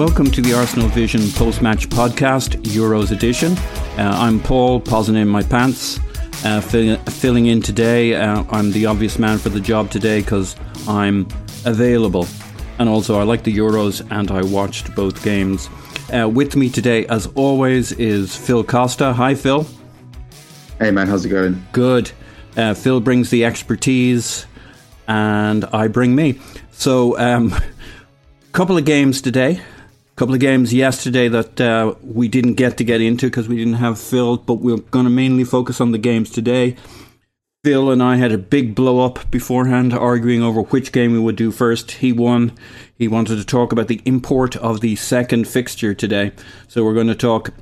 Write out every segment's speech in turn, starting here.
Welcome to the Arsenal Vision post match podcast, Euros edition. Uh, I'm Paul, pausing in my pants, uh, fill, filling in today. Uh, I'm the obvious man for the job today because I'm available. And also, I like the Euros and I watched both games. Uh, with me today, as always, is Phil Costa. Hi, Phil. Hey, man, how's it going? Good. Uh, Phil brings the expertise, and I bring me. So, um, couple of games today couple of games yesterday that uh, we didn't get to get into because we didn't have Phil, but we're going to mainly focus on the games today. Phil and I had a big blow up beforehand, arguing over which game we would do first. He won. He wanted to talk about the import of the second fixture today. So we're going to talk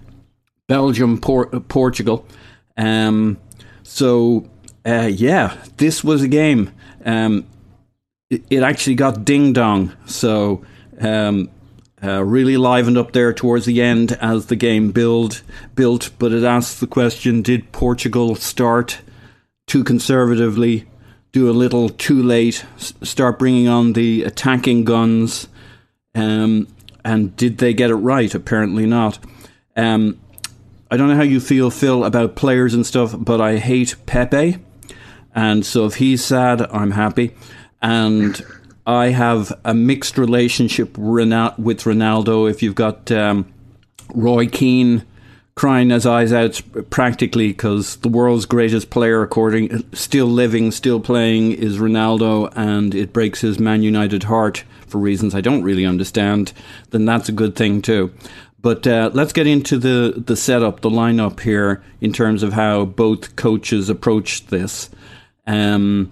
Belgium, Por- Portugal. Um, so, uh, yeah, this was a game. Um, it, it, actually got ding dong. So, um, uh, really livened up there towards the end as the game build built, but it asks the question: Did Portugal start too conservatively, do a little too late, start bringing on the attacking guns, um, and did they get it right? Apparently not. Um, I don't know how you feel, Phil, about players and stuff, but I hate Pepe, and so if he's sad, I'm happy, and. I have a mixed relationship with Ronaldo. If you've got um, Roy Keane crying his eyes out practically because the world's greatest player, according still living, still playing, is Ronaldo, and it breaks his Man United heart for reasons I don't really understand, then that's a good thing too. But uh, let's get into the, the setup, the lineup here in terms of how both coaches approached this. Um,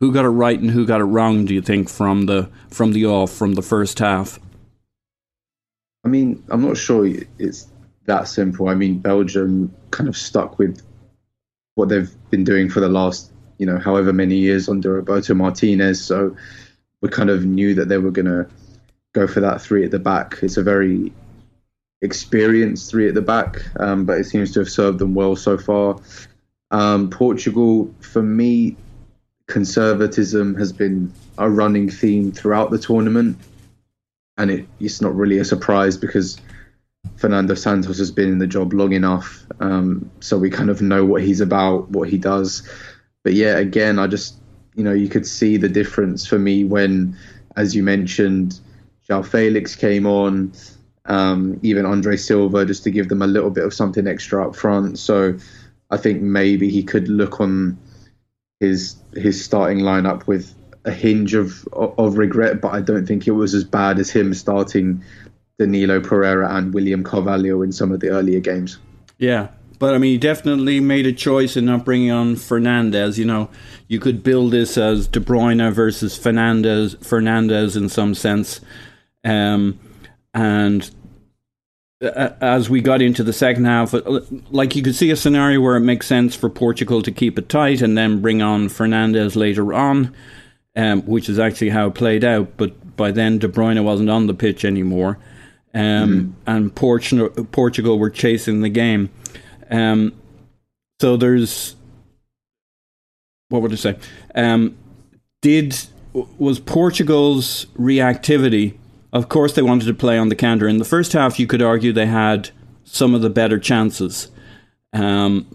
who got it right and who got it wrong? Do you think from the from the off from the first half? I mean, I'm not sure it's that simple. I mean, Belgium kind of stuck with what they've been doing for the last, you know, however many years under Roberto Martinez. So we kind of knew that they were going to go for that three at the back. It's a very experienced three at the back, um, but it seems to have served them well so far. Um, Portugal, for me, conservatism has been a running theme throughout the tournament, and it, it's not really a surprise because Fernando Santos has been in the job long enough, um, so we kind of know what he's about, what he does. But yeah, again, I just you know you could see the difference for me when, as you mentioned, João Felix came on. Um, even Andre Silva, just to give them a little bit of something extra up front. So I think maybe he could look on his his starting lineup with a hinge of of regret, but I don't think it was as bad as him starting Danilo Pereira and William Carvalho in some of the earlier games. Yeah, but I mean, he definitely made a choice in not bringing on Fernandes. You know, you could build this as De Bruyne versus Fernandes, Fernandes in some sense, um, and as we got into the second half, uh, like you could see a scenario where it makes sense for Portugal to keep it tight and then bring on Fernandes later on, um, which is actually how it played out. But by then, De Bruyne wasn't on the pitch anymore, um, mm. and Portugal, Portugal were chasing the game. Um, So there's what would I say? Um, did was Portugal's reactivity? Of course, they wanted to play on the counter. In the first half, you could argue they had some of the better chances. Um,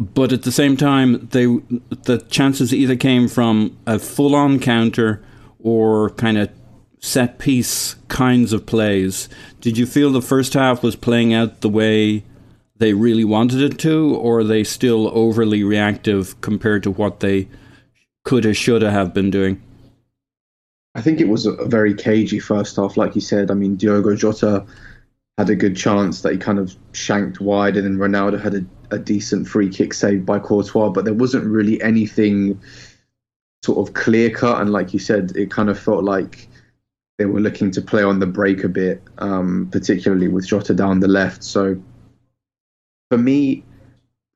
but at the same time, they the chances either came from a full on counter or kind of set piece kinds of plays. Did you feel the first half was playing out the way they really wanted it to, or are they still overly reactive compared to what they could have, should have been doing? I think it was a very cagey first half, like you said. I mean, Diogo Jota had a good chance that he kind of shanked wide, and then Ronaldo had a, a decent free kick saved by Courtois, but there wasn't really anything sort of clear cut. And like you said, it kind of felt like they were looking to play on the break a bit, um, particularly with Jota down the left. So for me,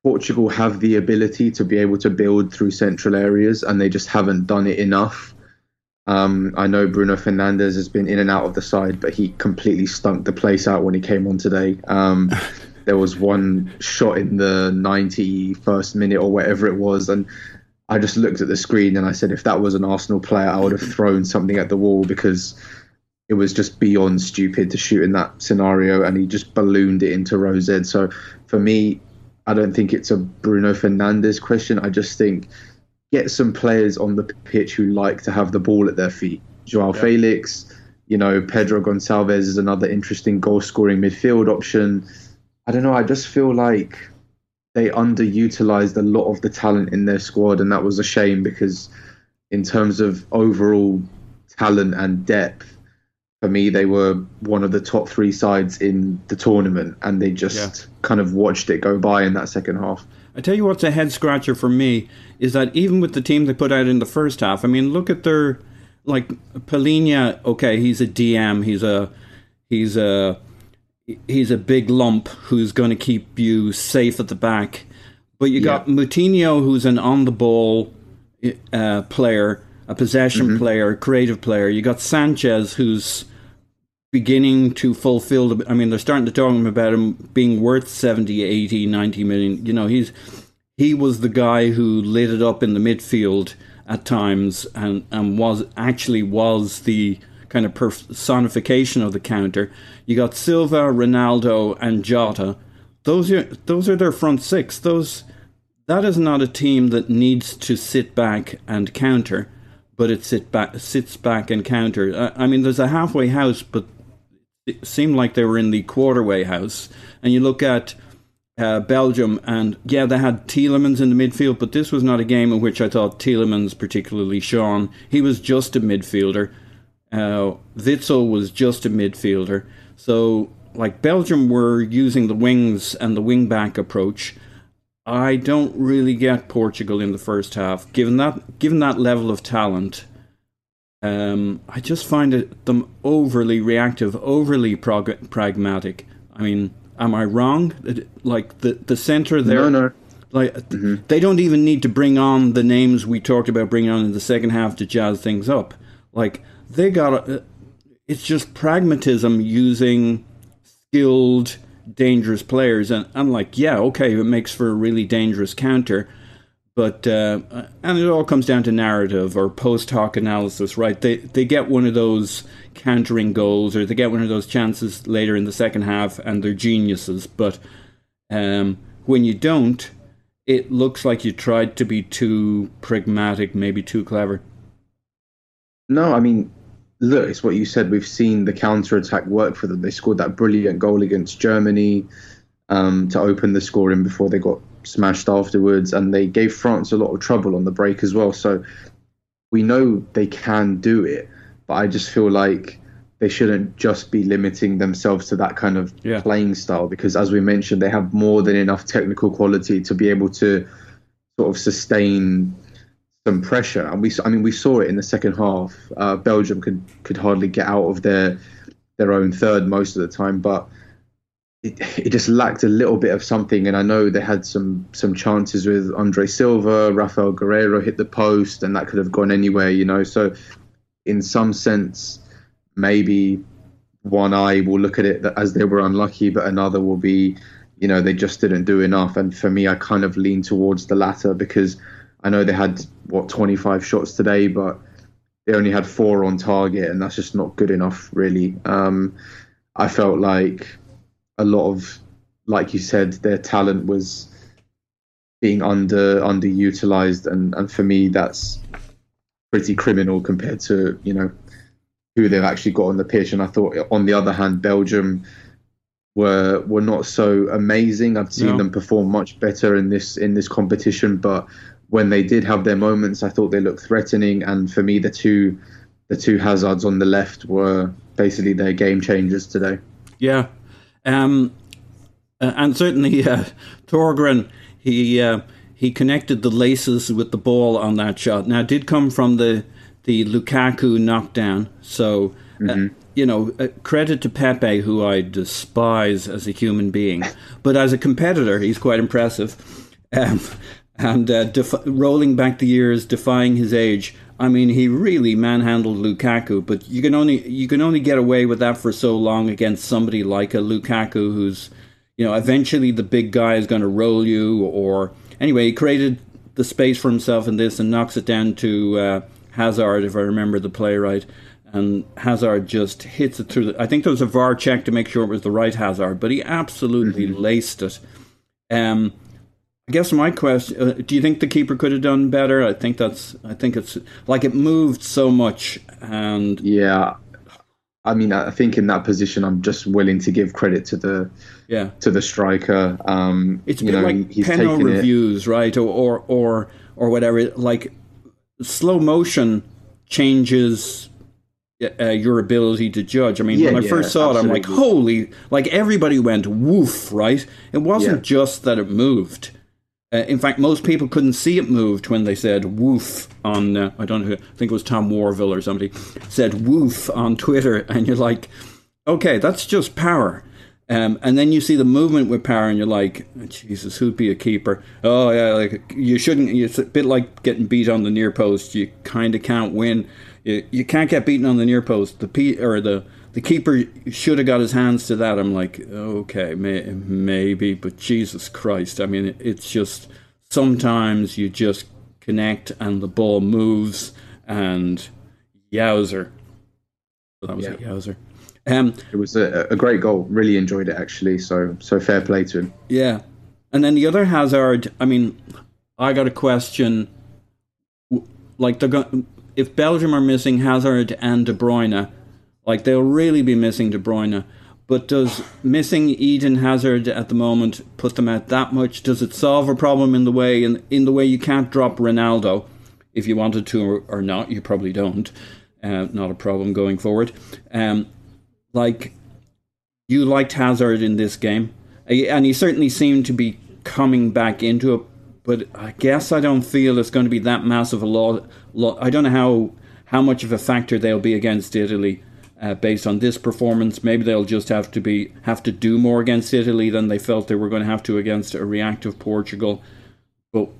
Portugal have the ability to be able to build through central areas, and they just haven't done it enough. Um, I know Bruno Fernandes has been in and out of the side, but he completely stunk the place out when he came on today. Um, there was one shot in the 91st minute or whatever it was, and I just looked at the screen and I said, if that was an Arsenal player, I would have thrown something at the wall because it was just beyond stupid to shoot in that scenario, and he just ballooned it into Rose. So for me, I don't think it's a Bruno Fernandes question. I just think get some players on the pitch who like to have the ball at their feet. Joao yeah. Felix, you know, Pedro Gonçalves is another interesting goal scoring midfield option. I don't know. I just feel like they underutilized a lot of the talent in their squad, and that was a shame because, in terms of overall talent and depth, for me, they were one of the top three sides in the tournament, and they just yeah. kind of watched it go by in that second half. I tell you what's a head scratcher for me is that even with the team they put out in the first half, I mean, look at their like Palhinha. Okay, he's a DM. He's a he's a he's a big lump who's going to keep you safe at the back. But you got yeah. Moutinho, who's an on the ball uh, player, a possession mm-hmm. player, a creative player. You got Sanches, who's beginning to fulfill the, I mean they're starting to talk about him being worth 70 80 90 million. You know he's he was the guy who lit it up in the midfield at times and and was actually was the kind of personification of the counter. You got Silva Ronaldo and Jota. Those are those are their front six. Those that is not a team that needs to sit back and counter but it sit back, sits back and counter. I, I mean, there's a halfway house, but it seemed like they were in the quarterway house. And you look at uh, Belgium, and yeah, they had Tielemans in the midfield, but this was not a game in which I thought Tielemans particularly shone. He was just a midfielder. Uh, Witsel was just a midfielder. So, like Belgium were using the wings and the wing back approach. I don't really get Portugal in the first half, given that given that level of talent. Um, I just find it, them overly reactive, overly prog- pragmatic. I mean, am I wrong? Like the the center there, no, no. like mm-hmm. they don't even need to bring on the names we talked about bringing on in the second half to jazz things up. Like they got, a, it's just pragmatism using skilled, dangerous players, and I'm like, yeah, okay, it makes for a really dangerous counter but uh, and it all comes down to narrative or post hoc analysis, right? They they get one of those countering goals or they get one of those chances later in the second half, and they're geniuses. But um, when you don't, it looks like you tried to be too pragmatic, maybe too clever. No, I mean, look, it's what you said. We've seen the counter attack work for them. They scored that brilliant goal against Germany um, to open the scoring before they got smashed afterwards, and they gave France a lot of trouble on the break as well. So we know they can do it, but I just feel like they shouldn't just be limiting themselves to that kind of yeah. playing style because, as we mentioned, they have more than enough technical quality to be able to sort of sustain some pressure. And we, I mean, we saw it in the second half. Uh, Belgium could could hardly get out of their their own third most of the time, but it, it just lacked a little bit of something. And I know they had some some chances with Andre Silva, Raphaël Guerreiro hit the post, and that could have gone anywhere, you know. So, in some sense, maybe one eye will look at it as they were unlucky, but another will be you know, they just didn't do enough. And for me, I kind of lean towards the latter because I know they had what 25 shots today, but they only had four on target, and that's just not good enough, really. Um, I felt like a lot of, like you said, their talent was being under underutilized, and and for me, that's pretty criminal compared to you know who they've actually got on the pitch. And I thought, on the other hand, Belgium were were not so amazing. I've seen no. them perform much better in this in this competition, but when they did have their moments, I thought they looked threatening. And for me, the two the two Hazards on the left were basically their game changers today. Yeah, um, and certainly uh, Thorgan he uh, he connected the laces with the ball on that shot. Now, it did come from the the Lukaku knockdown, so. Uh, mm-hmm. Uh, you know, uh, credit to Pepe, who I despise as a human being, but as a competitor, he's quite impressive. Um, and uh, def- rolling back the years, defying his age. I mean, he really manhandled Lukaku, but you can only you can only get away with that for so long against somebody like a Lukaku, who's, you know, eventually the big guy is going to roll you. Or anyway, he created the space for himself in this and knocks it down to uh, Hazard, if I remember the play right and Hazard just hits it through. The, I think there was a VAR check to make sure it was the right Hazard, but he absolutely mm-hmm. laced it. Um, I guess my question: uh, Do you think the keeper could have done better? I think that's. I think it's like it moved so much, and yeah. I mean, I think in that position, I'm just willing to give credit to the yeah to the striker. Um, it's you know, like he's Penno reviews, it. right, or, or or or whatever. Like slow motion changes uh, your ability to judge. I mean, yeah, when I yeah, first saw absolutely. it, I'm like, holy, like everybody went woof, right? It wasn't yeah. just that it moved. Uh, in fact, most people couldn't see it moved when they said woof on, uh, I don't know, I think it was Tom Warville or somebody, said woof on Twitter. And you're like, okay, that's just power. Um, and then you see the movement with power, and you're like, Jesus, who'd be a keeper? Oh yeah, like you shouldn't. It's a bit like getting beat on the near post. You kind of can't win you, you can't get beaten on the near post. The P, or the the keeper should have got his hands to that. I'm like, okay, may, maybe, but Jesus Christ! I mean, it's just sometimes you just connect and the ball moves, and yowzer. That was yeah. a yowzer. Um, it was a, a great goal. Really enjoyed it actually. So so fair play to him. Yeah, and then the other Hazard. I mean, I got a question. Like they're going if Belgium are missing Hazard and De Bruyne, like they'll really be missing De Bruyne. But does missing Eden Hazard at the moment put them out that much? Does it solve a problem in the way in, in the way you can't drop Ronaldo if you wanted to or, or not? You probably don't. Uh, not a problem going forward. Um, like you liked Hazard in this game, and he certainly seemed to be coming back into it but I guess I don't feel it's going to be that massive a law. I don't know how how much of a factor they'll be against Italy. Uh, based on this performance, maybe they'll just have to be have to do more against Italy than they felt they were going to have to against a reactive Portugal. But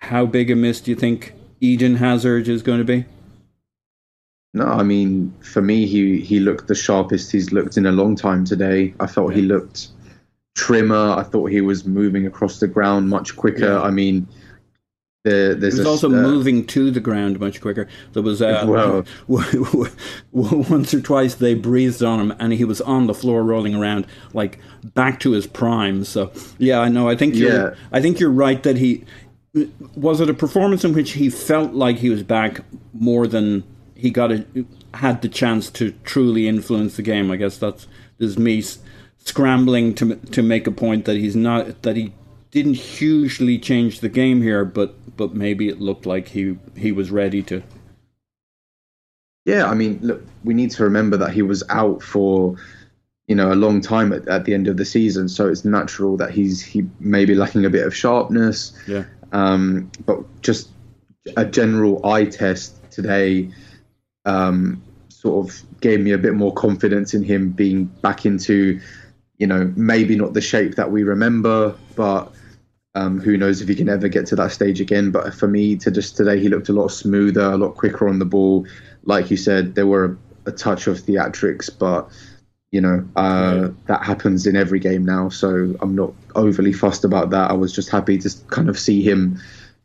how big a miss do you think Eden Hazard is going to be? No, I mean, for me, he he looked the sharpest he's looked in a long time today. I felt yeah. he looked trimmer. I thought he was moving across the ground much quicker. Yeah. I mean, the, there's he was a, also uh, moving to the ground much quicker. There was uh, once or twice they breathed on him, and he was on the floor rolling around like back to his prime. So yeah, I know. I think you're, yeah. I think you're right that he was it a performance in which he felt like he was back more than he got a, had the chance to truly influence the game. I guess that's is me scrambling to to make a point that he's not that he didn't hugely change the game here, but but maybe it looked like he he was ready to. Yeah, I mean, look, we need to remember that he was out for you know a long time at, at the end of the season, so it's natural that he's he may be lacking a bit of sharpness. Yeah. Um, but just a general eye test today um, sort of gave me a bit more confidence in him being back into you know, maybe not the shape that we remember, but um, who knows if he can ever get to that stage again. But for me, to just today, he looked a lot smoother, a lot quicker on the ball. Like you said, there were a, a touch of theatrics, but you know, uh, that happens in every game now. So I'm not overly fussed about that. I was just happy to kind of see him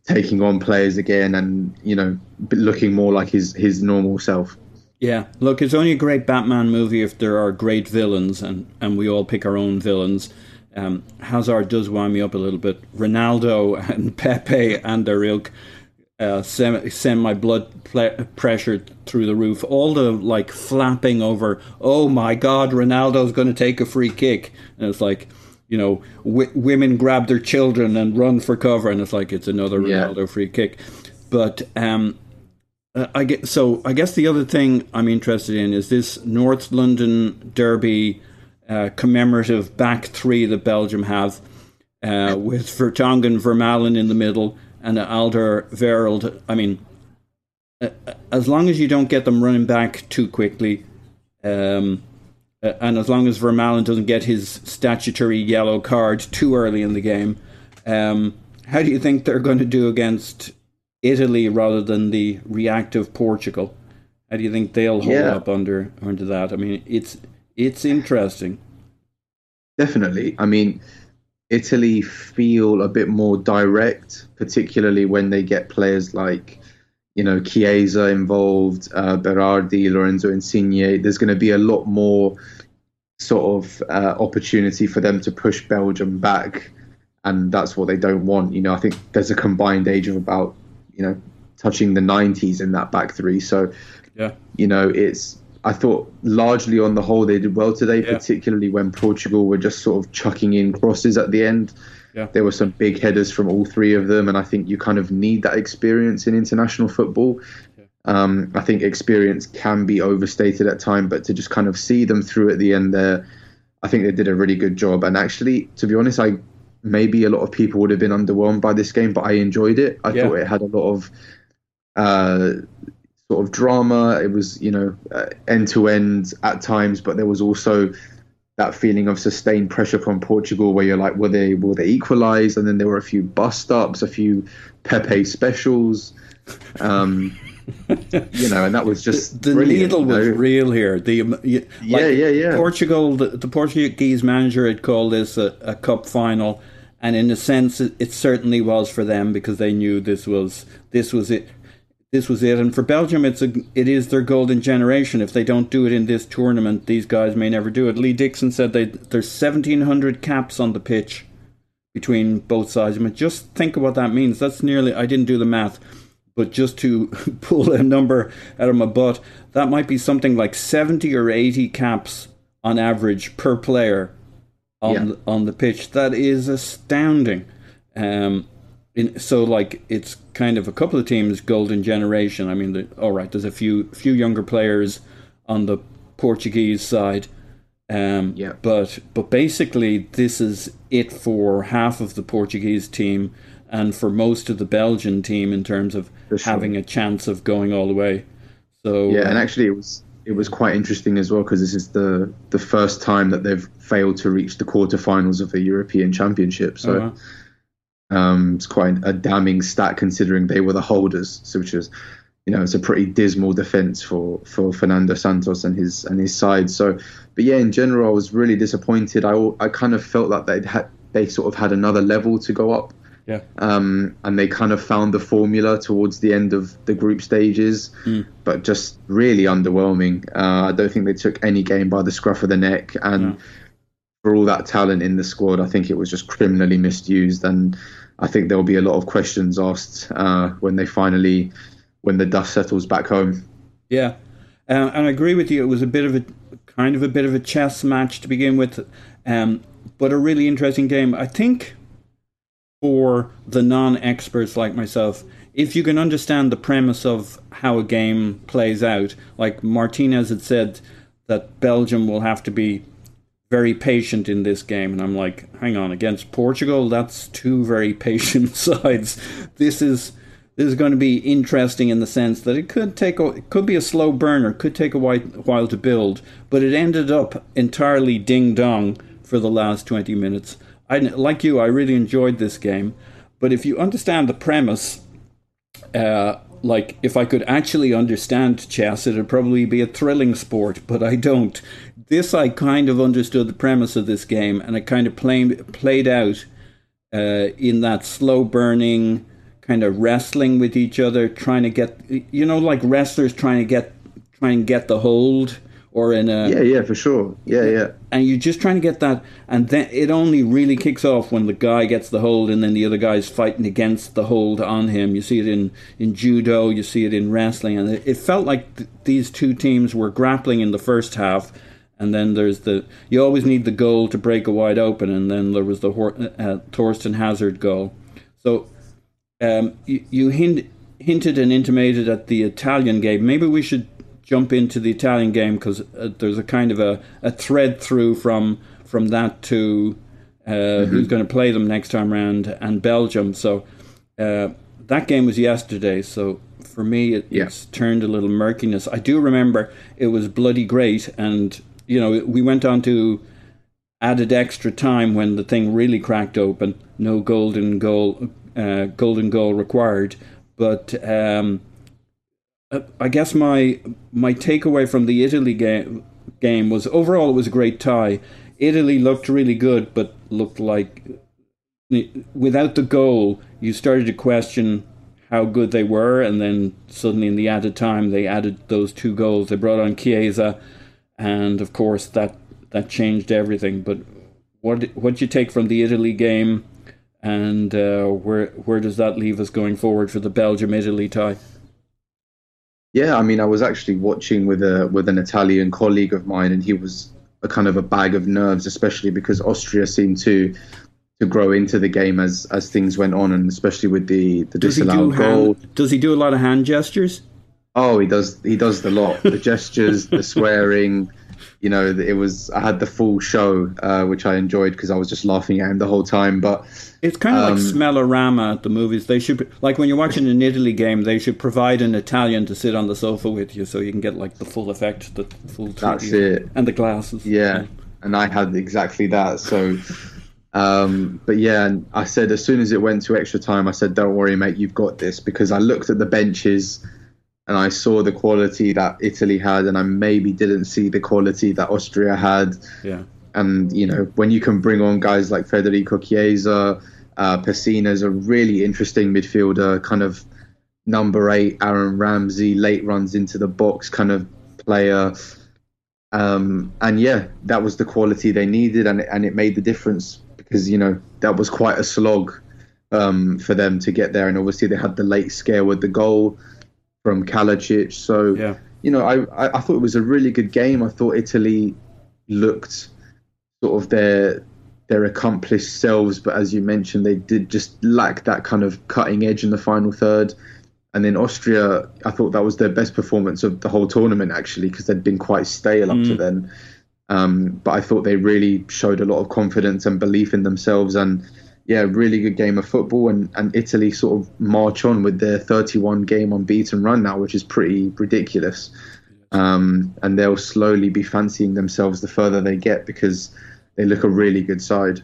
taking on players again and you know looking more like his his normal self. Yeah, look, it's only a great Batman movie if there are great villains, and and we all pick our own villains. Um, Hazard does wind me up a little bit. Ronaldo and Pepe and their ilk uh, send, send my blood ple- pressure through the roof. All the like flapping over, oh my God, Ronaldo's going to take a free kick. And it's like, you know, w- women grab their children and run for cover. And it's like, it's another Ronaldo yeah. free kick. But um, uh, I get so. I guess the other thing I'm interested in is this North London Derby uh, commemorative back three that Belgium have, uh, with Vertonghen, Vermaelen in the middle, and Alder Alderweireld. I mean, uh, as long as you don't get them running back too quickly, um, uh, and as long as Vermaelen doesn't get his statutory yellow card too early in the game, um, how do you think they're going to do against Italy rather than the reactive Portugal? How do you think they'll hold yeah. up under under that? I mean, it's it's interesting. Definitely. I mean, Italy feel a bit more direct, particularly when they get players like, you know, Chiesa involved, uh, Berardi, Lorenzo Insigne. There's going to be a lot more sort of uh, opportunity for them to push Belgium back, and that's what they don't want. You know, I think there's a combined age of about, you know, touching the 90s in that back three. So, yeah, you know, it's I thought largely on the whole they did well today, yeah. particularly when Portugal were just sort of chucking in crosses at the end. Yeah. There were some big headers from all three of them, and I think you kind of need that experience in international football. Yeah. Um, I think experience can be overstated at time, but to just kind of see them through at the end there, I think they did a really good job. And actually, to be honest, I maybe a lot of people would have been underwhelmed by this game, but I enjoyed it. I thought it had a lot of uh, sort of drama. It was, you know, end to end at times, but there was also that feeling of sustained pressure from Portugal, where you're like, were they will they equalize? And then there were a few bust ups, a few Pepe specials. Um, you know, and that was just the, the needle was real here. The like, yeah, yeah, yeah. Portugal, the, the, Portuguese manager had called this a, a cup final, and in a sense, it, it, certainly was for them because they knew this was this was it this was it. And for Belgium, it's a it is their golden generation. If they don't do it in this tournament, these guys may never do it. Lee Dixon said they there's 1,700 caps on the pitch between both sides. I mean, just think of what that means. That's nearly. I didn't do the math, but just to pull a number out of my butt, that might be something like 70 or 80 caps on average per player on yeah. on the pitch. That is astounding. Um, in, so like it's kind of a couple of teams golden generation. I mean, the, all right, there's a few few younger players on the Portuguese side, um, yeah. But but basically, this is it for half of the Portuguese team and for most of the Belgian team in terms of sure. having a chance of going all the way. So yeah, and actually, it was it was quite interesting as well because this is the the first time that they've failed to reach the quarterfinals of the European Championship. So. Uh-huh um, it's quite a damning stat considering they were the holders, so which is, you know, it's a pretty dismal defence for for Fernando Santos and his and his side. So, but yeah, in general, I was really disappointed. I I kind of felt that they'd had they sort of had another level to go up. Yeah. Um, and they kind of found the formula towards the end of the group stages, mm. but just really underwhelming. Uh, I don't think they took any game by the scruff of the neck, and. Yeah for all that talent in the squad, I think it was just criminally misused, and I think there will be a lot of questions asked uh, when they finally, when the dust settles back home. Yeah, uh, and I agree with you. It was a bit of a kind of a bit of a chess match to begin with, um, but a really interesting game. I think for the non-experts like myself, if you can understand the premise of how a game plays out, like Martinez had said that Belgium will have to be very patient in this game. And I'm like, hang on, against Portugal, that's two very patient sides. This is this is going to be interesting in the sense that it could take a, it could be a slow burner, could take a while to build, but it ended up entirely ding dong for the last 20 minutes. I like you, I really enjoyed this game, but if you understand the premise, uh, like if I could actually understand chess, it'd probably be a thrilling sport, but I don't this I kind of understood the premise of this game, and it kind of played played out uh, in that slow burning kind of wrestling with each other, trying to get you know like wrestlers trying to get trying to get the hold or in a yeah yeah for sure. Yeah. yeah. And you're just trying to get that and then it only really kicks off when the guy gets the hold and then the other guy's fighting against the hold on him. You see it in in judo you see it in wrestling and it, it felt like th- these two teams were grappling in the first half and then there's the you always need the goal to break a wide open and then there was the uh, Thorgan Hazard goal so um, you, you hint, hinted and intimated at the Italian game maybe we should jump into the Italian game because uh, there's a kind of a, a thread through from from that to uh, mm-hmm. who's going to play them next time round and Belgium. So uh, that game was yesterday. So for me, it, yeah. it's turned a little murkiness. I do remember it was bloody great, and you know we went on to added extra time when the thing really cracked open. No golden goal, uh, golden goal required, but. Um, uh, I guess my my takeaway from the Italy game game was overall it was a great tie. Italy looked really good, but looked like without the goal, you started to question how good they were, and then suddenly in the added time they added those two goals. They brought on Chiesa, and of course that that changed everything. But what what you take from the Italy game, and uh, where where does that leave us going forward for the Belgium Italy tie? Yeah, I mean, I was actually watching with a with an Italian colleague of mine, and he was a kind of a bag of nerves, especially because Austria seemed to to grow into the game as as things went on, and especially with the the does disallowed do goal. Hand, does he do a lot of hand gestures? Oh, he does. He does the lot. The gestures, the swearing, you know, it was I had the full show, uh, which I enjoyed because I was just laughing at him the whole time. But it's kind of um, like Smellorama at the movies. They should like when you're watching an Italy game, they should provide an Italian to sit on the sofa with you, so you can get like the full effect, the full. That's it. And the glasses. Yeah, yeah. and I had exactly that. So. Um, but yeah, and I said as soon as it went to extra time, I said, "Don't worry, mate, you've got this." Because I looked at the benches and I saw the quality that Italy had, and I maybe didn't see the quality that Austria had. Yeah. And you know, when you can bring on guys like Federico Chiesa, uh, is a really interesting midfielder, kind of number eight, Aaron Ramsey, late runs into the box kind of player. Um, and yeah, that was the quality they needed, and it, and it made the difference because you know that was quite a slog um, for them to get there, and obviously they had the late scare with the goal from Kalajdzic. So, yeah. you know, I, I thought it was a really good game. I thought Italy looked sort of their their accomplished selves, but as you mentioned, they did just lack that kind of cutting edge in the final third. And then Austria, I thought that was their best performance of the whole tournament actually, because they'd been quite stale up mm. to then. Um, but I thought they really showed a lot of confidence and belief in themselves and yeah, really good game of football, and, and Italy sort of march on with their 31 game unbeaten run now, which is pretty ridiculous. Um, and they'll slowly be fancying themselves the further they get because they look a really good side.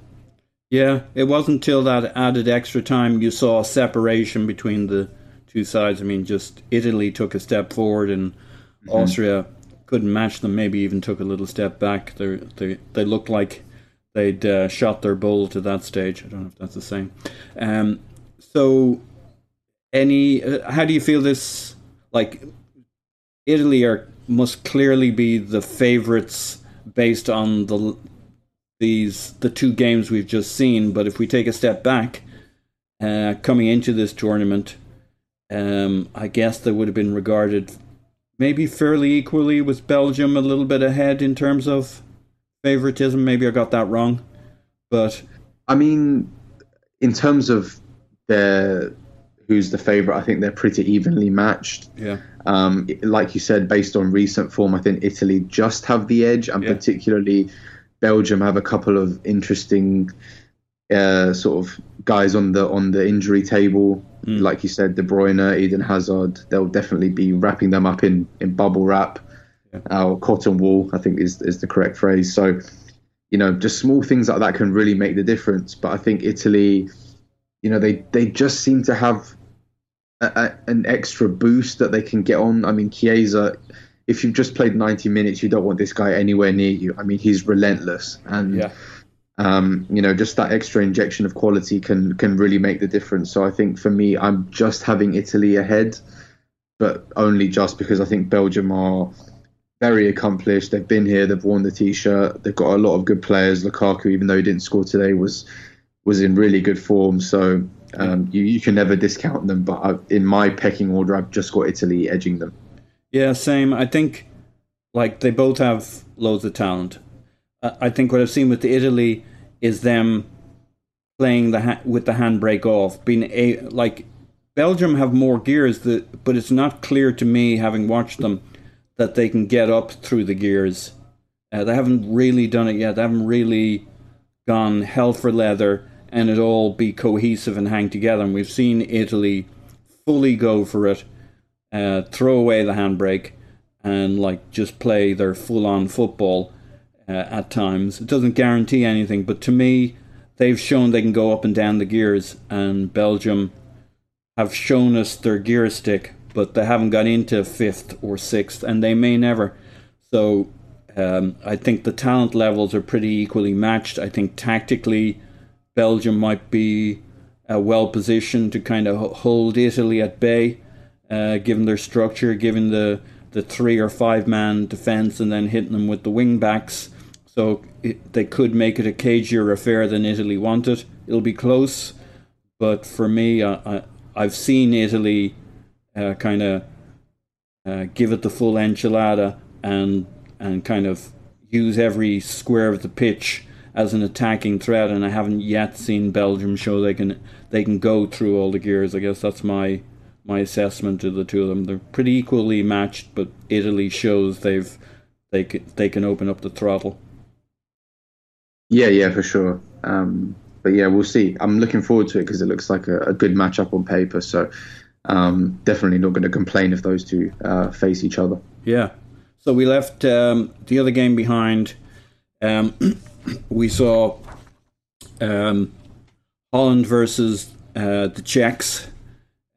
Yeah, it wasn't until that added extra time you saw a separation between the two sides. I mean, just Italy took a step forward and mm-hmm. Austria couldn't match them. Maybe even took a little step back. They they they looked like they'd uh, shot their bull to that stage. I don't know if that's the same. Um, so, any, uh, how do you feel this? Like, Italy are must clearly be the favourites based on the these the two games we've just seen. But if we take a step back, uh, coming into this tournament, um, I guess they would have been regarded maybe fairly equally with Belgium a little bit ahead in terms of favoritism. Maybe I got that wrong, but I mean, in terms of their who's the favorite, I think they're pretty evenly matched. Yeah. Um, like you said, based on recent form, I think Italy just have the edge, and yeah. particularly Belgium have a couple of interesting uh, sort of guys on the on the injury table. Mm. Like you said, De Bruyne, Eden Hazard, they'll definitely be wrapping them up in, in bubble wrap. Or cotton wool, I think is is the correct phrase. So, you know, just small things like that can really make the difference. But I think Italy, you know, they they just seem to have a, a, an extra boost that they can get on. I mean, Chiesa, if you've just played 90 minutes, you don't want this guy anywhere near you. I mean, he's relentless, and Yeah. um, you know, just that extra injection of quality can can really make the difference. So I think for me, I'm just having Italy ahead, but only just because I think Belgium are very accomplished. They've been here, they've worn the t-shirt, they've got a lot of good players. Lukaku, even though he didn't score today, was was in really good form. So um, you you can never discount them. But I, in my pecking order, I've just got Italy edging them. Yeah, same. I think like they both have loads of talent. I think what I've seen with the Italy is them playing the ha- with the handbrake off, being a like Belgium have more gears, that, but it's not clear to me, having watched them, that they can get up through the gears. Uh, they haven't really done it yet. They haven't really gone hell for leather and it all be cohesive and hang together. And we've seen Italy fully go for it, uh, throw away the handbrake, and like just play their full on football uh, at times. It doesn't guarantee anything, but to me, they've shown they can go up and down the gears, and Belgium have shown us their gear stick, but they haven't got into fifth or sixth, and they may never. So um, I think the talent levels are pretty equally matched. I think tactically, Belgium might be uh, well positioned to kind of hold Italy at bay, uh, given their structure, given the the three or five man defense, and then hitting them with the wing backs. So it, they could make it a cagier affair than Italy wanted. It'll be close, but for me, I, I, I've seen Italy uh, kind of uh, give it the full enchilada and and kind of use every square of the pitch as an attacking threat. And I haven't yet seen Belgium show they can they can go through all the gears. I guess that's my my assessment of the two of them. They're pretty equally matched, but Italy shows they've they can, they can open up the throttle. Yeah, yeah, for sure. Um, but yeah, we'll see. I'm looking forward to it because it looks like a, a, good matchup on paper. So um, definitely not going to complain if those two uh, face each other. Yeah. So we left um, the other game behind. Um, we saw um, Holland versus uh, the Czechs,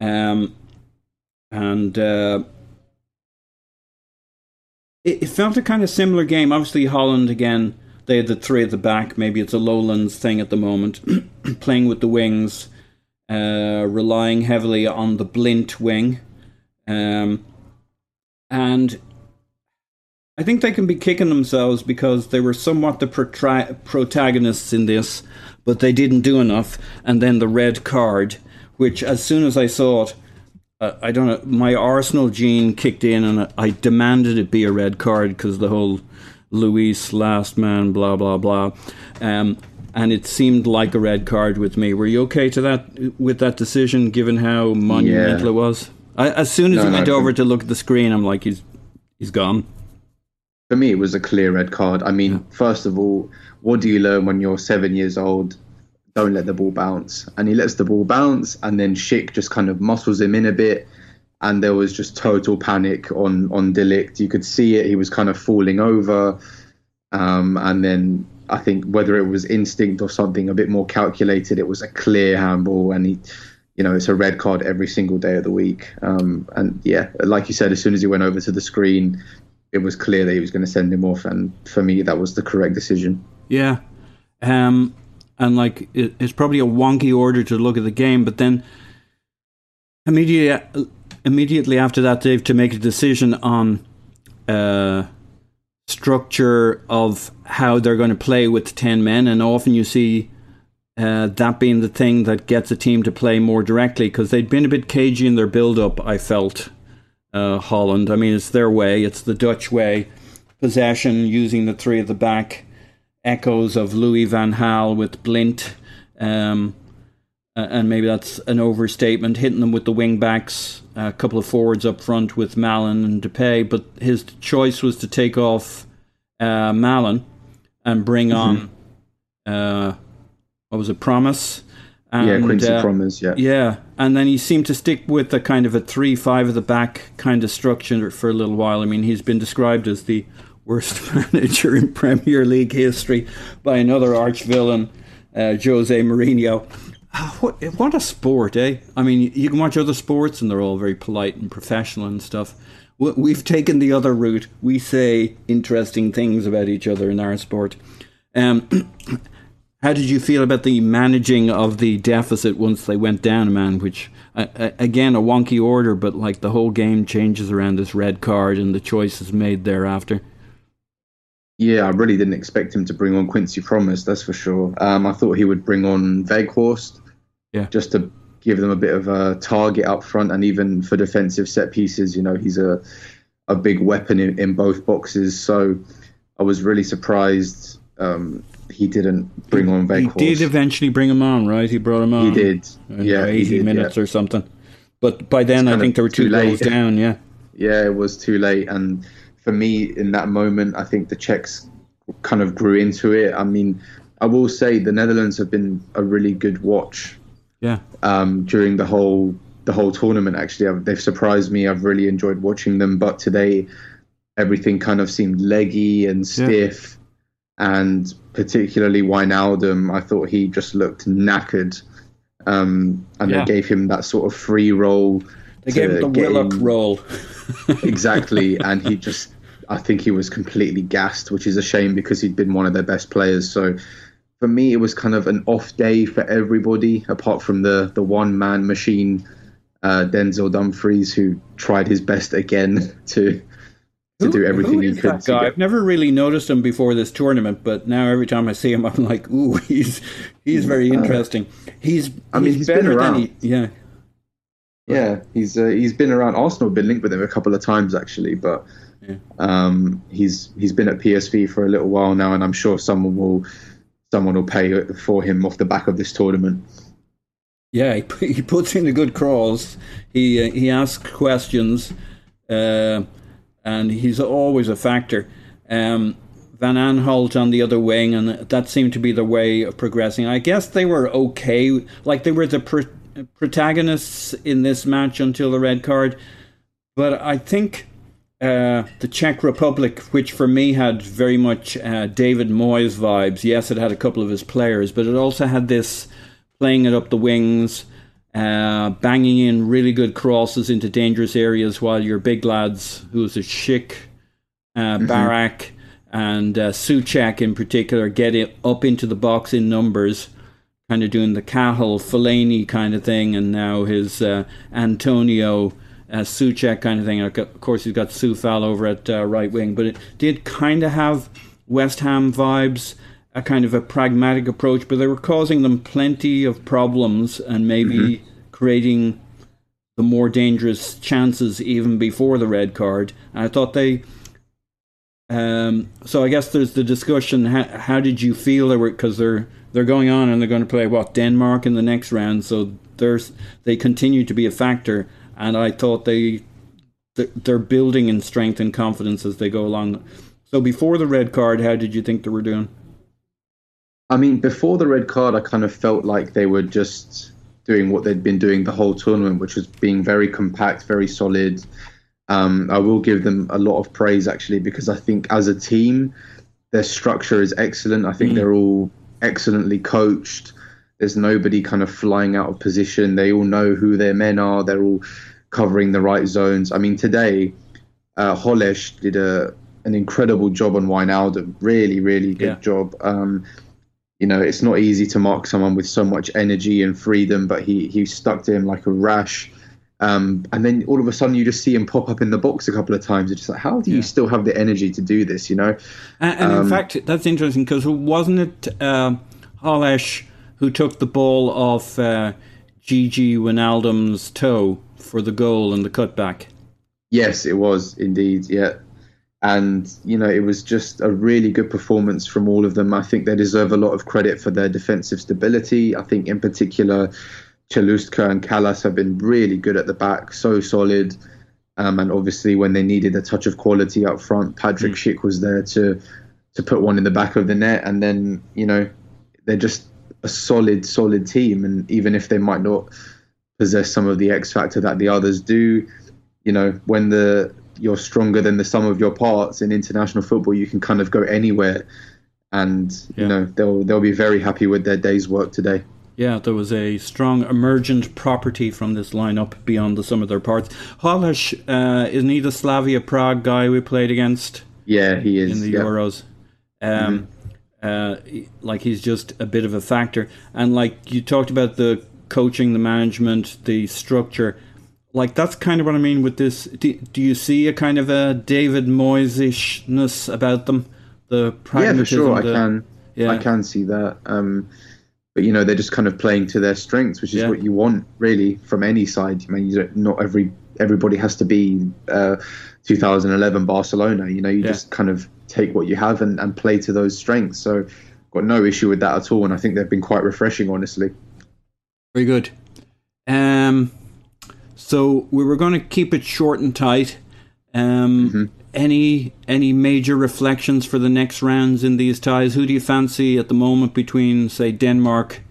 um, and uh, it, it, felt a kind of similar game. Obviously, Holland again. They had the three at the back. Maybe it's a lowlands thing at the moment, playing with the wings, uh, relying heavily on the Blind wing, um, and I think they can be kicking themselves because they were somewhat the protagonists in this, but they didn't do enough. And then the red card, which as soon as I saw it, uh, I don't know, my Arsenal gene kicked in and I demanded it be a red card because the whole Luiz last man, blah, blah, blah. Um, and it seemed like a red card with me. Were you okay to that with that decision, given how monumental yeah. it was? I, as soon as no, he went no, over to look at the screen, I'm like, he's he's gone for me, it was a clear red card. I mean, first of all, what do you learn when you're seven years old? Don't let the ball bounce. And he lets the ball bounce, and then Schick just kind of muscles him in a bit. And there was just total panic on on De Ligt. You could see it. He was kind of falling over. Um, and then I think whether it was instinct or something a bit more calculated, it was a clear handball. And he, you know, it's a red card every single day of the week. Um, and yeah, like you said, as soon as he went over to the screen, it was clear that he was going to send him off, and for me, that was the correct decision. Yeah, um, and like it, it's probably a wonky order to look at the game, but then immediately, immediately after that, Dave, to make a decision on uh, structure of how they're going to play with ten men, and often you see. Uh, that being the thing that gets a team to play more directly because they'd been a bit cagey in their build up, I felt, uh, Holland. I mean, it's their way, it's the Dutch way. Possession using the three at the back, echoes of Louis Van Gaal with Blind. um, and maybe that's an overstatement. Hitting them with the wing backs, a couple of forwards up front with Malen and Depay, but his choice was to take off uh, Malen and bring mm-hmm. on uh, what was it, Promes? And, yeah, Quincy uh, Promes, yeah. Yeah, and then he seemed to stick with a kind of a three-five at the back kind of structure for a little while. I mean, he's been described as the worst manager in Premier League history by another arch villain, uh, Jose Mourinho. What what a sport, eh? I mean, you can watch other sports and they're all very polite and professional and stuff. We've taken the other route. We say interesting things about each other in our sport. Um, how did you feel about the managing of the deficit once they went down man? Which uh, again, a wonky order, but like the whole game changes around this red card and the choices made thereafter. Yeah, I really didn't expect him to bring on Quincy Promes, that's for sure. Um, I thought he would bring on Weghorst, yeah, just to give them a bit of a target up front, and even for defensive set pieces, you know, he's a a big weapon in, in both boxes. So I was really surprised um, he didn't bring on Weghorst. He did eventually bring him on, right? He brought him on. He did, yeah, eighty did, minutes yeah. or something. But by then, I think there were two goals down. Yeah, yeah, it was too late, and for me in that moment, I think the Czechs kind of grew into it. I mean, I will say the Netherlands have been a really good watch. Yeah. Um, during the whole the whole tournament, actually, I've, they've surprised me. I've really enjoyed watching them. But today, everything kind of seemed leggy and stiff, yeah. and particularly Wijnaldum, I thought he just looked knackered. Um, and yeah. they gave him that sort of free role. They gave him the Willock him, role. exactly, and he just I think he was completely gassed, which is a shame because he'd been one of their best players. So for me, it was kind of an off day for everybody, apart from the the one man machine, uh, Denzel Dumfries, who tried his best again to to who, do everything he could. That guy? I've never really noticed him before this tournament, but now every time I see him, I'm like, ooh, he's he's very uh, interesting. He's I mean, he's, he's better than he, yeah. Yeah, he's uh, he's been around. Arsenal have been linked with him a couple of times actually, but yeah. Um, he's he's been at PSV for a little while now, and I'm sure someone will someone will pay for him off the back of this tournament. Yeah, he, he puts in a good crawls. He uh, he asks questions, uh, and he's always a factor. Um, Van Aanholt on the other wing, and that seemed to be the way of progressing. I guess they were okay, like they were the pro- protagonists in this match until the red card. But I think uh, the Czech Republic, which for me had very much uh, David Moyes vibes. Yes, it had a couple of his players, but it also had this playing it up the wings, uh, banging in really good crosses into dangerous areas while your big lads, who's a Schick, uh, mm-hmm. Barak, and uh, Souček in particular, get it up into the box in numbers. Kind of doing the Cahill, Fellaini kind of thing, and now his uh, Antonio uh, Souček kind of thing. Of course, he's got Coufal over at uh, right wing, but it did kind of have West Ham vibes, a kind of a pragmatic approach, but they were causing them plenty of problems and maybe mm-hmm. creating the more dangerous chances even before the red card. And I thought they. Um, so I guess there's the discussion. How, how did you feel they were? Because they're they're going on and they're going to play what Denmark in the next round. So there's they continue to be a factor and I thought they they're building in strength and confidence as they go along. So before the red card, how did you think they were doing? I mean, before the red card, I kind of felt like they were just doing what they'd been doing the whole tournament, which was being very compact, very solid. Um, I will give them a lot of praise actually because I think as a team, their structure is excellent. I think mm. they're all excellently coached. There's nobody kind of flying out of position. They all know who their men are. They're all covering the right zones. I mean, today, uh, did a an incredible job on Wijnaldum. Really, really good yeah. job. Um, you know, it's not easy to mark someone with so much energy and freedom, but he he stuck to him like a rash. Um, and then all of a sudden, you just see him pop up in the box a couple of times. It's just like, how do you yeah. still have the energy to do this? You know. And, and um, in fact, that's interesting because wasn't it uh, Holeš who took the ball off uh, Gigi Wijnaldum's toe for the goal and the cutback. Yes, it was indeed. Yeah. And, you know, it was just a really good performance from all of them. I think they deserve a lot of credit for their defensive stability. I think, in particular, Čelůstka and Kalas have been really good at the back, so solid. Um, and obviously, when they needed a touch of quality up front, Patrick mm. Schick was there to to put one in the back of the net. And then, you know, they're just a solid, solid team. And even if they might not possess some of the X factor that the others do, you know, when the you're stronger than the sum of your parts in international football, you can kind of go anywhere. And yeah. you know they'll they'll be very happy with their day's work today. Yeah, there was a strong emergent property from this lineup beyond the sum of their parts. Holeš, uh, isn't he the Slavia Prague guy we played against? Yeah, he is in the yeah. Euros. Um, mm-hmm. Uh, like he's just a bit of a factor, and like you talked about the coaching, the management, the structure. Like that's kind of what I mean with this. Do, do you see a kind of a David Moyesishness about them? The yeah, for sure, the, I can. Yeah. I can see that. Um, but you know they're just kind of playing to their strengths, which is yeah. what you want really from any side. I mean, not every everybody has to be uh, 2011 Barcelona. You know, you yeah. just kind of take what you have and, and play to those strengths. So, got no issue with that at all, and I think they've been quite refreshing, honestly. Very good. Um, so we were going to keep it short and tight. Um, mm-hmm. Any any major reflections for the next rounds in these ties? Who do you fancy at the moment between, say, Denmark,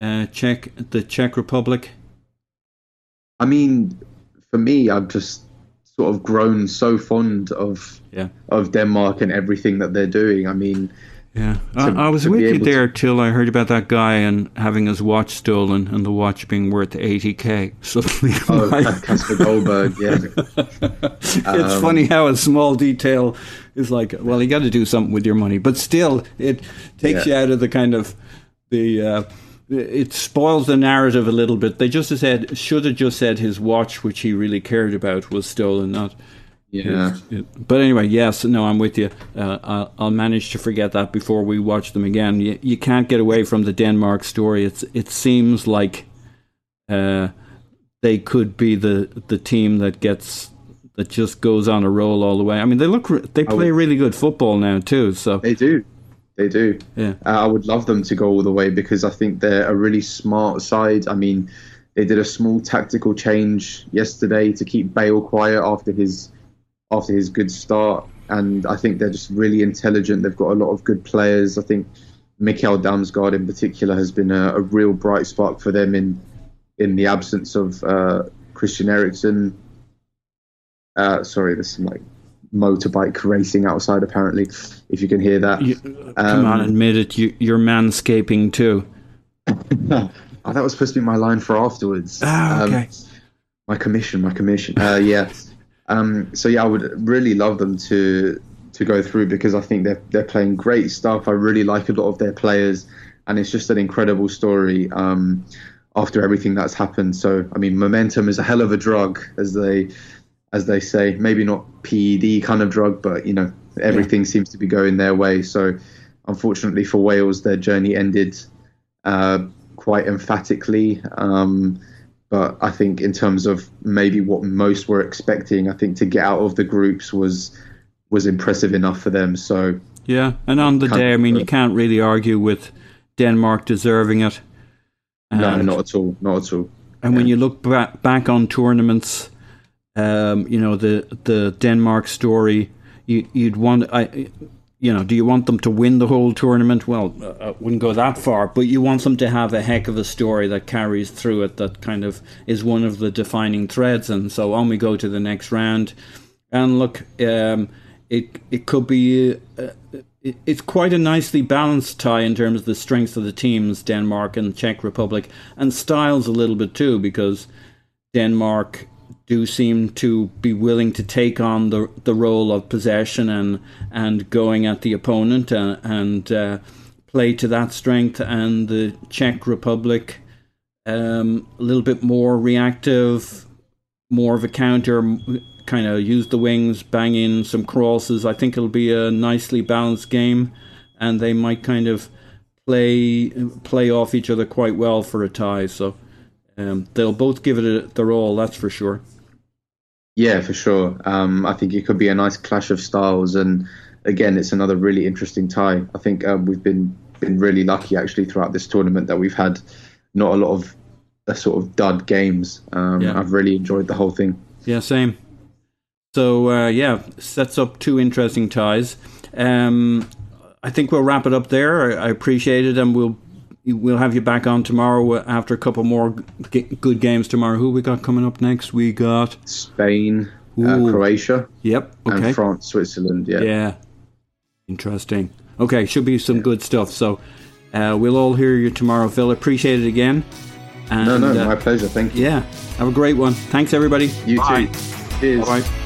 uh, Czech, the Czech Republic? I mean, for me, I've just sort of grown so fond of yeah. of Denmark and everything that they're doing. I mean, yeah, to, I, I, was with you there to... till I heard about that guy and having his watch stolen and the watch being worth 80k. So oh, Kasper Dolberg, yeah. it's um, funny how a small detail is like, well, you got to do something with your money, but still, it takes yeah. you out of the kind of the. Uh, it spoils the narrative a little bit. They just said should have just said his watch, which he really cared about, was stolen, not yeah. but anyway, yes, no, I'm with you. Uh, I'll, I'll, manage to forget that before we watch them again. You, you can't get away from the Denmark story. It's it seems like uh, they could be the the team that gets that just goes on a roll all the way. I mean, they look they play really good football now too. So they do. They do. Yeah. Uh, I would love them to go all the way because I think they're a really smart side. I mean, they did a small tactical change yesterday to keep Bale quiet after his after his good start. And I think they're just really intelligent. They've got a lot of good players. I think Mikkel Damsgaard in particular has been a, a real bright spark for them in in the absence of uh, Christian Eriksen. Uh, sorry, there's some like motorbike racing outside apparently. If you can hear that, you, um, come on, admit it. You, you're manscaping too. oh, that was supposed to be my line for afterwards. Ah, okay. Um, my commission, my commission. Uh, yeah. Um, so yeah, I would really love them to to go through because I think they're they're playing great stuff. I really like a lot of their players, and it's just an incredible story um, after everything that's happened. So I mean, momentum is a hell of a drug, as they as they say. Maybe not PED kind of drug, but you know everything yeah. seems to be going their way. So unfortunately for Wales, their journey ended uh, quite emphatically. Um, but I think in terms of maybe what most were expecting, I think to get out of the groups was was impressive enough for them. So yeah, and on the day, I mean, you can't really argue with Denmark deserving it. And, no, not at all, not at all. And yeah. when you look back back on tournaments, um, you know the the Denmark story, you, would want I you know, do you want them to win the whole tournament? Well, uh, I wouldn't go that far, but you want them to have a heck of a story that carries through it that kind of is one of the defining threads. And so on we go to the next round. And look, um, it it could be uh, it, it's quite a nicely balanced tie in terms of the strengths of the teams, Denmark and Czech Republic, and styles a little bit too, because Denmark do seem to be willing to take on the the role of possession and and going at the opponent and, and uh, play to that strength. And the Czech Republic, um, a little bit more reactive, more of a counter, kind of use the wings, bang in some crosses. I think it'll be a nicely balanced game, and they might kind of play play off each other quite well for a tie. So. Um, they'll both give it a, their all, that's for sure. Yeah, for sure. Um, I think it could be a nice clash of styles, and again, it's another really interesting tie. I think um, we've been been really lucky actually throughout this tournament that we've had not a lot of uh, sort of dud games. Um, yeah. I've really enjoyed the whole thing. Yeah, same. So uh, yeah, sets up two interesting ties. Um, I think we'll wrap it up there. I appreciate it, and we'll we'll have you back on tomorrow after a couple more g- good games tomorrow. Who we got coming up next? We got Spain, uh, Croatia. Yep. Okay. And France, Switzerland. Yeah. Yeah. Interesting. Okay, should be some good stuff. So Uh, we'll all hear you tomorrow, Phil. Appreciate it again. And, no, no, uh, my pleasure. Thank you. Yeah. Have a great one. Thanks, everybody. You Bye. too. Cheers. Bye.